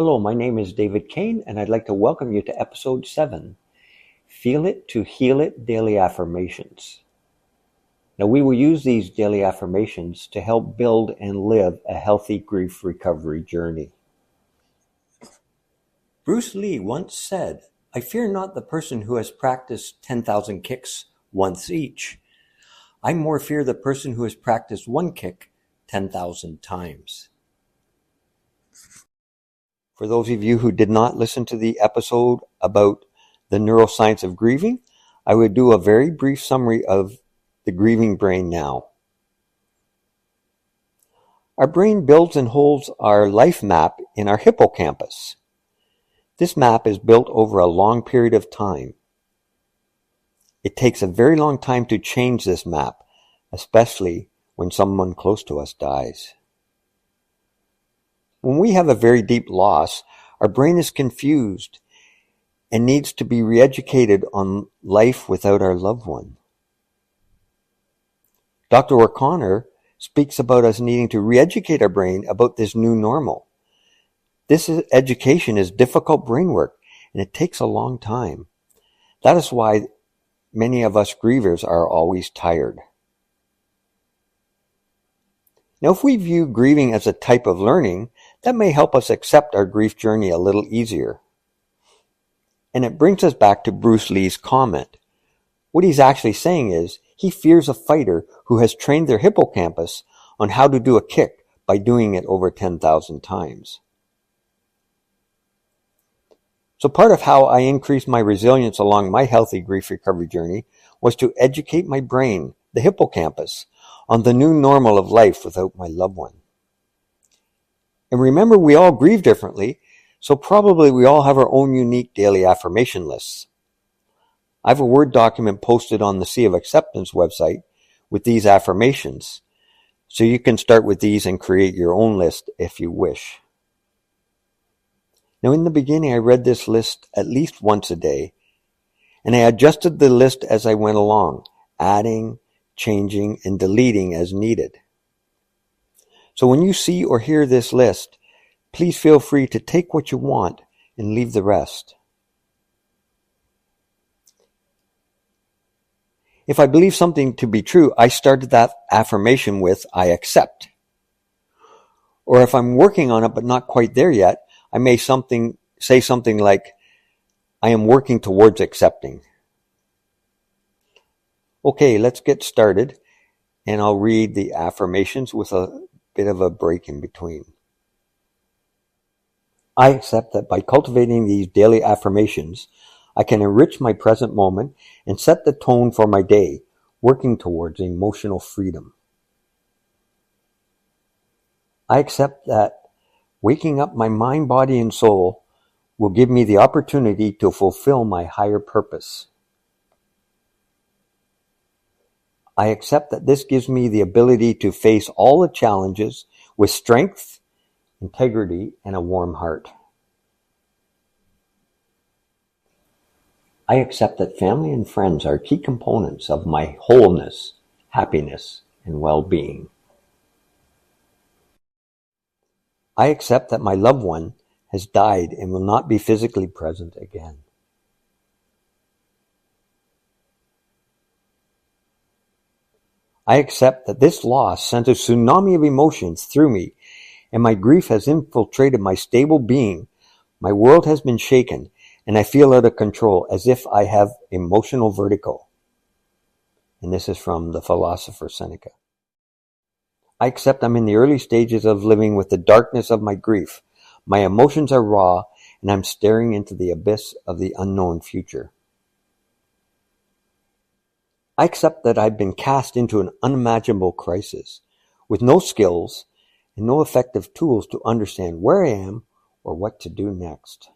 Hello, my name is David Kane, and I'd like to welcome you to episode 7 Feel It to Heal It Daily Affirmations. Now, we will use these daily affirmations to help build and live a healthy grief recovery journey. Bruce Lee once said, I fear not the person who has practiced 10,000 kicks once each. I more fear the person who has practiced one kick 10,000 times. For those of you who did not listen to the episode about the neuroscience of grieving, I would do a very brief summary of the grieving brain now. Our brain builds and holds our life map in our hippocampus. This map is built over a long period of time. It takes a very long time to change this map, especially when someone close to us dies. When we have a very deep loss, our brain is confused and needs to be re-educated on life without our loved one. Dr. O'Connor speaks about us needing to re-educate our brain about this new normal. This education is difficult brain work and it takes a long time. That is why many of us grievers are always tired. Now, if we view grieving as a type of learning, that may help us accept our grief journey a little easier. And it brings us back to Bruce Lee's comment. What he's actually saying is he fears a fighter who has trained their hippocampus on how to do a kick by doing it over 10,000 times. So part of how I increased my resilience along my healthy grief recovery journey was to educate my brain, the hippocampus, on the new normal of life without my loved one. And remember, we all grieve differently, so probably we all have our own unique daily affirmation lists. I have a Word document posted on the Sea of Acceptance website with these affirmations, so you can start with these and create your own list if you wish. Now, in the beginning, I read this list at least once a day, and I adjusted the list as I went along, adding, changing, and deleting as needed. So when you see or hear this list, please feel free to take what you want and leave the rest. If I believe something to be true, I started that affirmation with I accept. Or if I'm working on it but not quite there yet, I may something say something like I am working towards accepting. Okay, let's get started and I'll read the affirmations with a bit of a break in between. I accept that by cultivating these daily affirmations, I can enrich my present moment and set the tone for my day, working towards emotional freedom. I accept that waking up my mind, body, and soul will give me the opportunity to fulfill my higher purpose. I accept that this gives me the ability to face all the challenges with strength, integrity, and a warm heart. I accept that family and friends are key components of my wholeness, happiness, and well-being. I accept that my loved one has died and will not be physically present again. I accept that this loss sent a tsunami of emotions through me, and my grief has infiltrated my stable being. My world has been shaken, and I feel out of control, as if I have emotional vertigo. And this is from the philosopher Seneca. I accept I'm in the early stages of living with the darkness of my grief. My emotions are raw, and I'm staring into the abyss of the unknown future. I accept that I've been cast into an unimaginable crisis, with no skills and no effective tools to understand where I am or what to do next.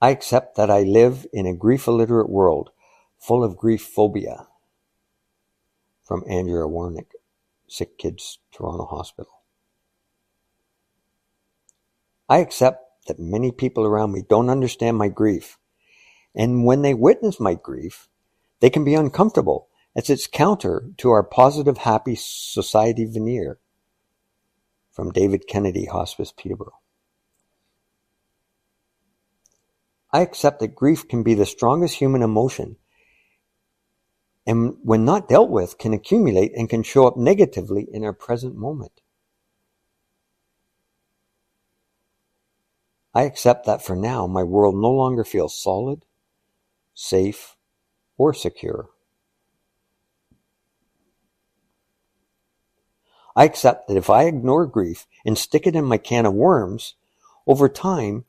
I accept that I live in a grief-illiterate world full of grief phobia. From Andrea Warnick, Sick Kids Toronto Hospital. I accept that many people around me don't understand my grief and when they witness my grief, they can be uncomfortable as it's counter to our positive happy society veneer. From David Kennedy Hospice, Peterborough. I accept that grief can be the strongest human emotion and when not dealt with can accumulate and can show up negatively in our present moment. I accept that for now my world no longer feels solid, safe, or secure. I accept that if I ignore grief and stick it in my can of worms, over time,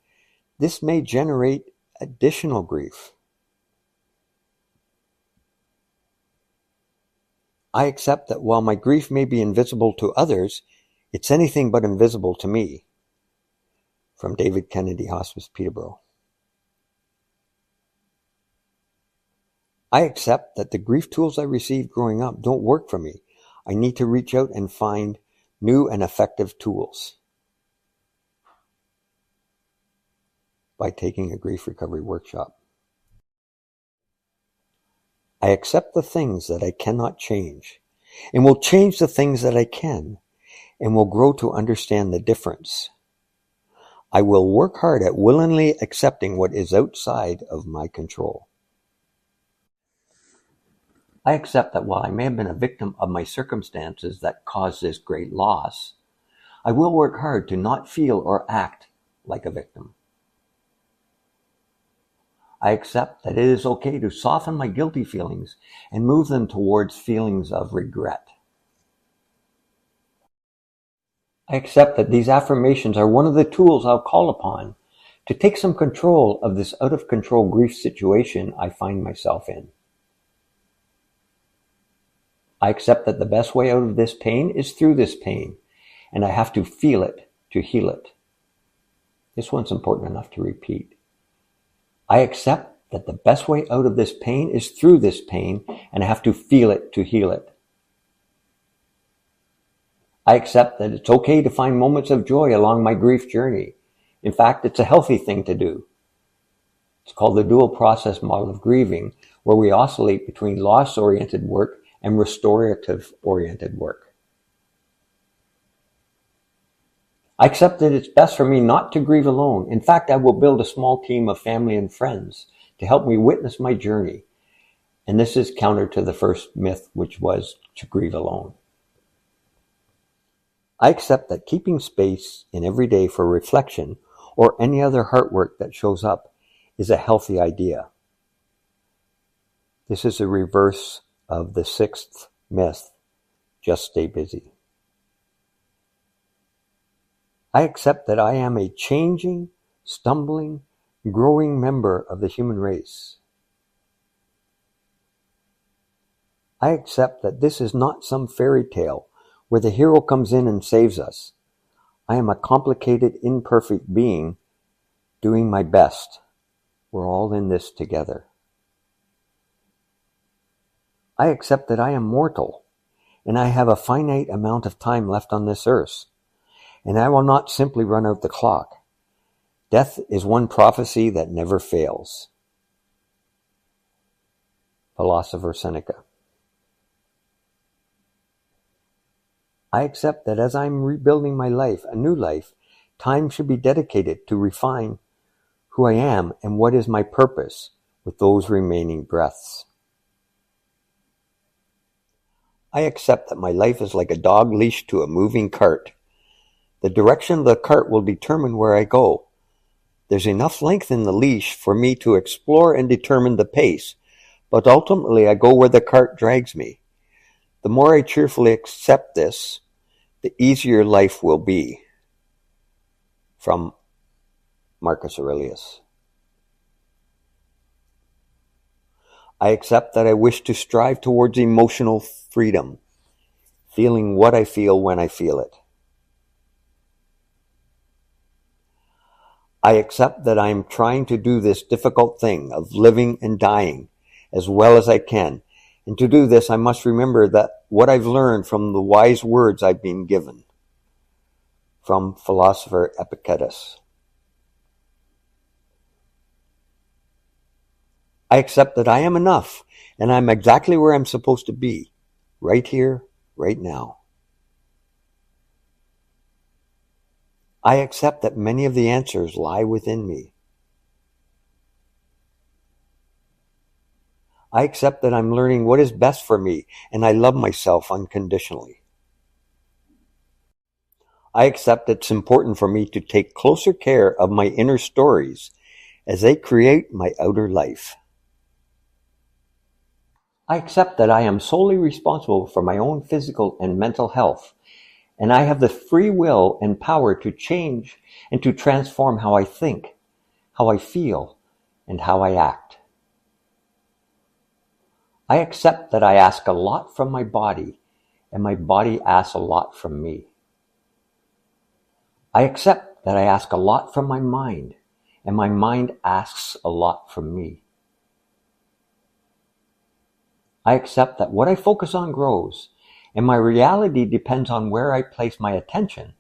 this may generate additional grief. I accept that while my grief may be invisible to others, it's anything but invisible to me. From David Kennedy Hospice, Peterborough. I accept that the grief tools I received growing up don't work for me. I need to reach out and find new and effective tools. By taking a grief recovery workshop. I accept the things that I cannot change, and will change the things that I can, and will grow to understand the difference. I will work hard at willingly accepting what is outside of my control. I accept that while I may have been a victim of my circumstances that caused this great loss, I will work hard to not feel or act like a victim. I accept that it is okay to soften my guilty feelings and move them towards feelings of regret. I accept that these affirmations are one of the tools I'll call upon to take some control of this out of control grief situation I find myself in. I accept that the best way out of this pain is through this pain, and I have to feel it to heal it. This one's important enough to repeat. I accept that the best way out of this pain is through this pain, and I have to feel it to heal it. I accept that it's okay to find moments of joy along my grief journey. In fact, it's a healthy thing to do. It's called the dual process model of grieving, where we oscillate between loss oriented work and restorative oriented work. I accept that it's best for me not to grieve alone. In fact, I will build a small team of family and friends to help me witness my journey. And this is counter to the first myth, which was to grieve alone. I accept that keeping space in every day for reflection or any other heart work that shows up is a healthy idea. This is a reverse of the sixth myth, just stay busy. I accept that I am a changing, stumbling, growing member of the human race. I accept that this is not some fairy tale where the hero comes in and saves us. I am a complicated, imperfect being doing my best. We're all in this together. I accept that I am mortal and I have a finite amount of time left on this earth and I will not simply run out the clock. Death is one prophecy that never fails. Philosopher Seneca. I accept that as I'm rebuilding my life, a new life, time should be dedicated to refine who I am and what is my purpose with those remaining breaths. I accept that my life is like a dog leashed to a moving cart. The direction of the cart will determine where I go. There's enough length in the leash for me to explore and determine the pace, but ultimately I go where the cart drags me. The more I cheerfully accept this, the easier life will be. From Marcus Aurelius. I accept that I wish to strive towards emotional freedom, feeling what I feel when I feel it. I accept that I am trying to do this difficult thing of living and dying as well as I can. And to do this, I must remember that what I've learned from the wise words I've been given. From philosopher Epictetus. I accept that I am enough and I'm exactly where I'm supposed to be, right here, right now. I accept that many of the answers lie within me. I accept that I'm learning what is best for me and I love myself unconditionally. I accept it's important for me to take closer care of my inner stories as they create my outer life. I accept that I am solely responsible for my own physical and mental health, and I have the free will and power to change and to transform how I think, how I feel, and how I act. I accept that I ask a lot from my body, and my body asks a lot from me. I accept that I ask a lot from my mind, and my mind asks a lot from me. I accept that what I focus on grows, and my reality depends on where I place my attention,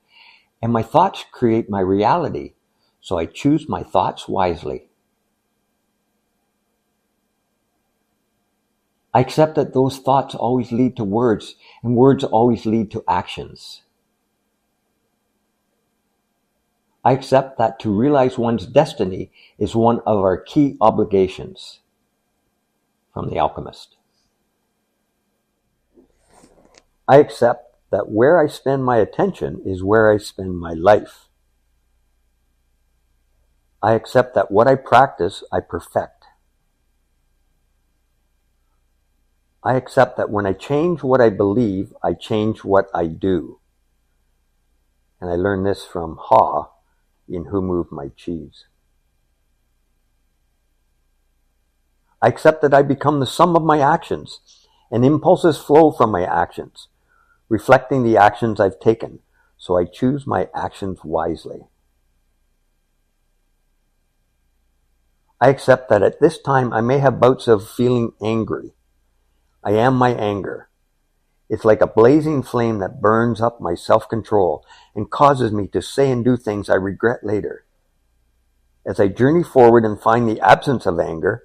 and my thoughts create my reality, so I choose my thoughts wisely. I accept that those thoughts always lead to words, and words always lead to actions. I accept that to realize one's destiny is one of our key obligations. From The Alchemist. I accept that where I spend my attention is where I spend my life. I accept that what I practice, I perfect. I accept that when I change what I believe, I change what I do. And I learned this from Haw, in Who Moved My Cheese. I accept that I become the sum of my actions, and impulses flow from my actions, reflecting the actions I've taken, so I choose my actions wisely. I accept that at this time I may have bouts of feeling angry. I am my anger. It's like a blazing flame that burns up my self-control and causes me to say and do things I regret later. As I journey forward and find the absence of anger,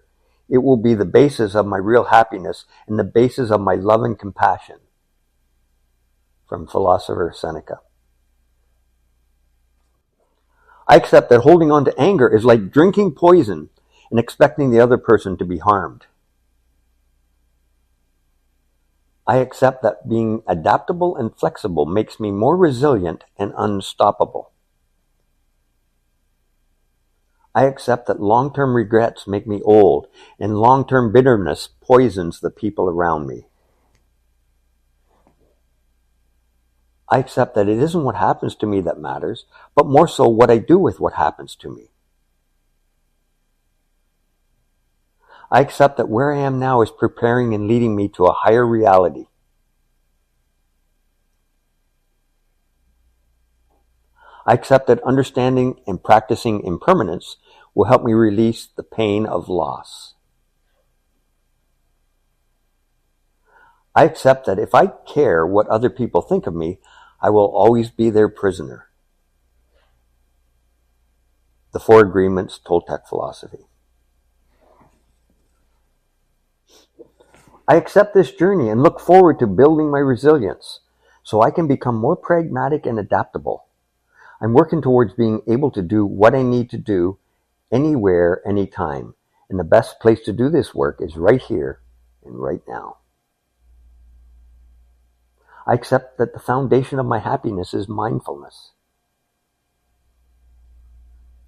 it will be the basis of my real happiness and the basis of my love and compassion. From philosopher Seneca. I accept that holding on to anger is like drinking poison and expecting the other person to be harmed. I accept that being adaptable and flexible makes me more resilient and unstoppable. I accept that long-term regrets make me old and long-term bitterness poisons the people around me. I accept that it isn't what happens to me that matters, but more so what I do with what happens to me. I accept that where I am now is preparing and leading me to a higher reality. I accept that understanding and practicing impermanence will help me release the pain of loss. I accept that if I care what other people think of me, I will always be their prisoner. The Four Agreements Toltec Philosophy. I accept this journey and look forward to building my resilience so I can become more pragmatic and adaptable. I'm working towards being able to do what I need to do anywhere, anytime. And the best place to do this work is right here and right now. I accept that the foundation of my happiness is mindfulness.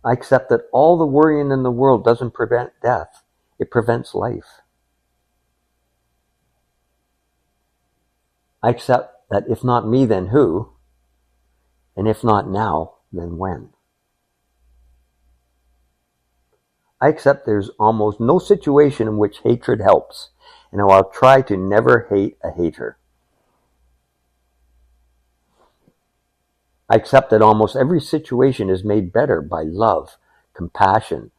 I accept that all the worrying in the world doesn't prevent death, it prevents life. I accept that if not me, then who? And if not now, then when? I accept there's almost no situation in which hatred helps, and I'll try to never hate a hater. I accept that almost every situation is made better by love, compassion,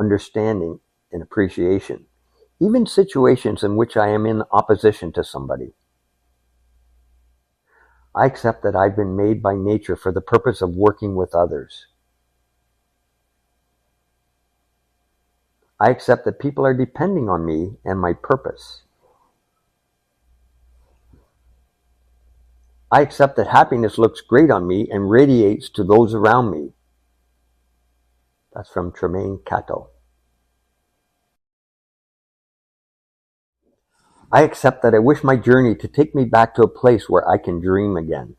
understanding, and appreciation, even situations in which I am in opposition to somebody. I accept that I've been made by nature for the purpose of working with others. I accept that people are depending on me and my purpose. I accept that happiness looks great on me and radiates to those around me. That's from Tremaine Cato. I accept that I wish my journey to take me back to a place where I can dream again.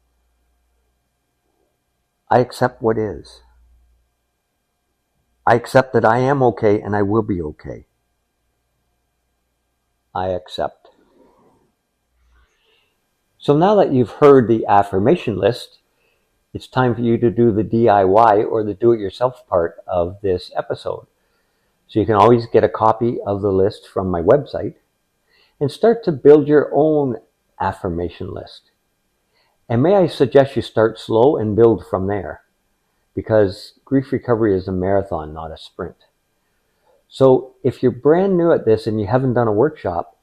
I accept what is. I accept that I am okay and I will be okay. I accept. So now that you've heard the affirmation list, it's time for you to do the DIY or the do it yourself part of this episode. So you can always get a copy of the list from my website and start to build your own affirmation list. And may I suggest you start slow and build from there because grief recovery is a marathon, not a sprint. So if you're brand new at this and you haven't done a workshop,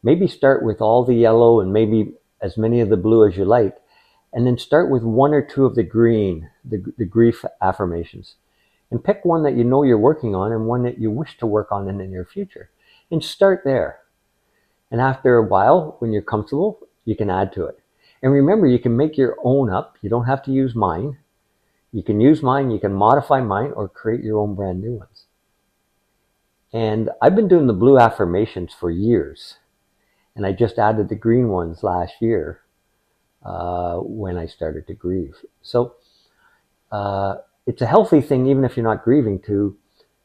maybe start with all the yellow and maybe as many of the blue as you like, and then start with one or two of the green, the, the grief affirmations. And pick one that you know you're working on and one that you wish to work on in the near future. And start there. And after a while, when you're comfortable, you can add to it. And remember, you can make your own up. You don't have to use mine. You can use mine, you can modify mine, or create your own brand new ones. And I've been doing the blue affirmations for years. And I just added the green ones last year uh, when I started to grieve. So uh, it's a healthy thing, even if you're not grieving, to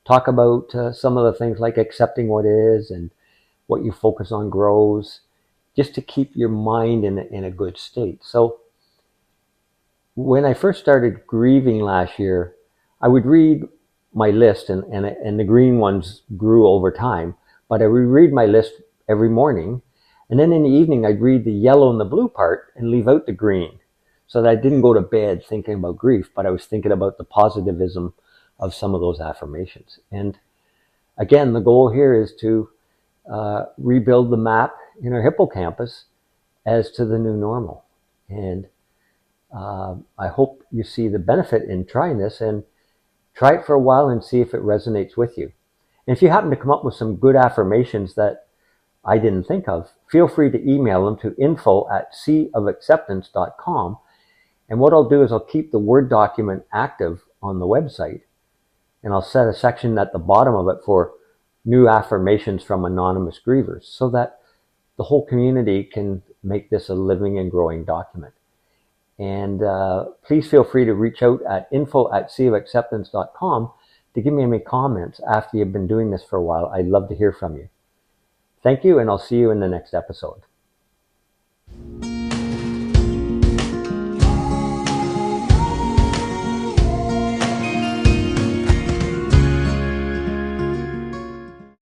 talk about uh, some of the things like accepting what is and what you focus on grows, just to keep your mind in a, in a good state. So, when I first started grieving last year, I would read my list, and, and, and the green ones grew over time, but I would read my list every morning. And then in the evening, I'd read the yellow and the blue part and leave out the green so that I didn't go to bed thinking about grief, but I was thinking about the positivism of some of those affirmations. And again, the goal here is to uh, rebuild the map in our hippocampus as to the new normal. And uh, I hope you see the benefit in trying this and try it for a while and see if it resonates with you. And if you happen to come up with some good affirmations that I didn't think of, feel free to email them to info at seaofacceptance.com. And what I'll do is I'll keep the Word document active on the website and I'll set a section at the bottom of it for new affirmations from anonymous grievers so that the whole community can make this a living and growing document. And uh, please feel free to reach out at info at seaofacceptance.com to give me any comments after you've been doing this for a while. I'd love to hear from you. Thank you, and I'll see you in the next episode.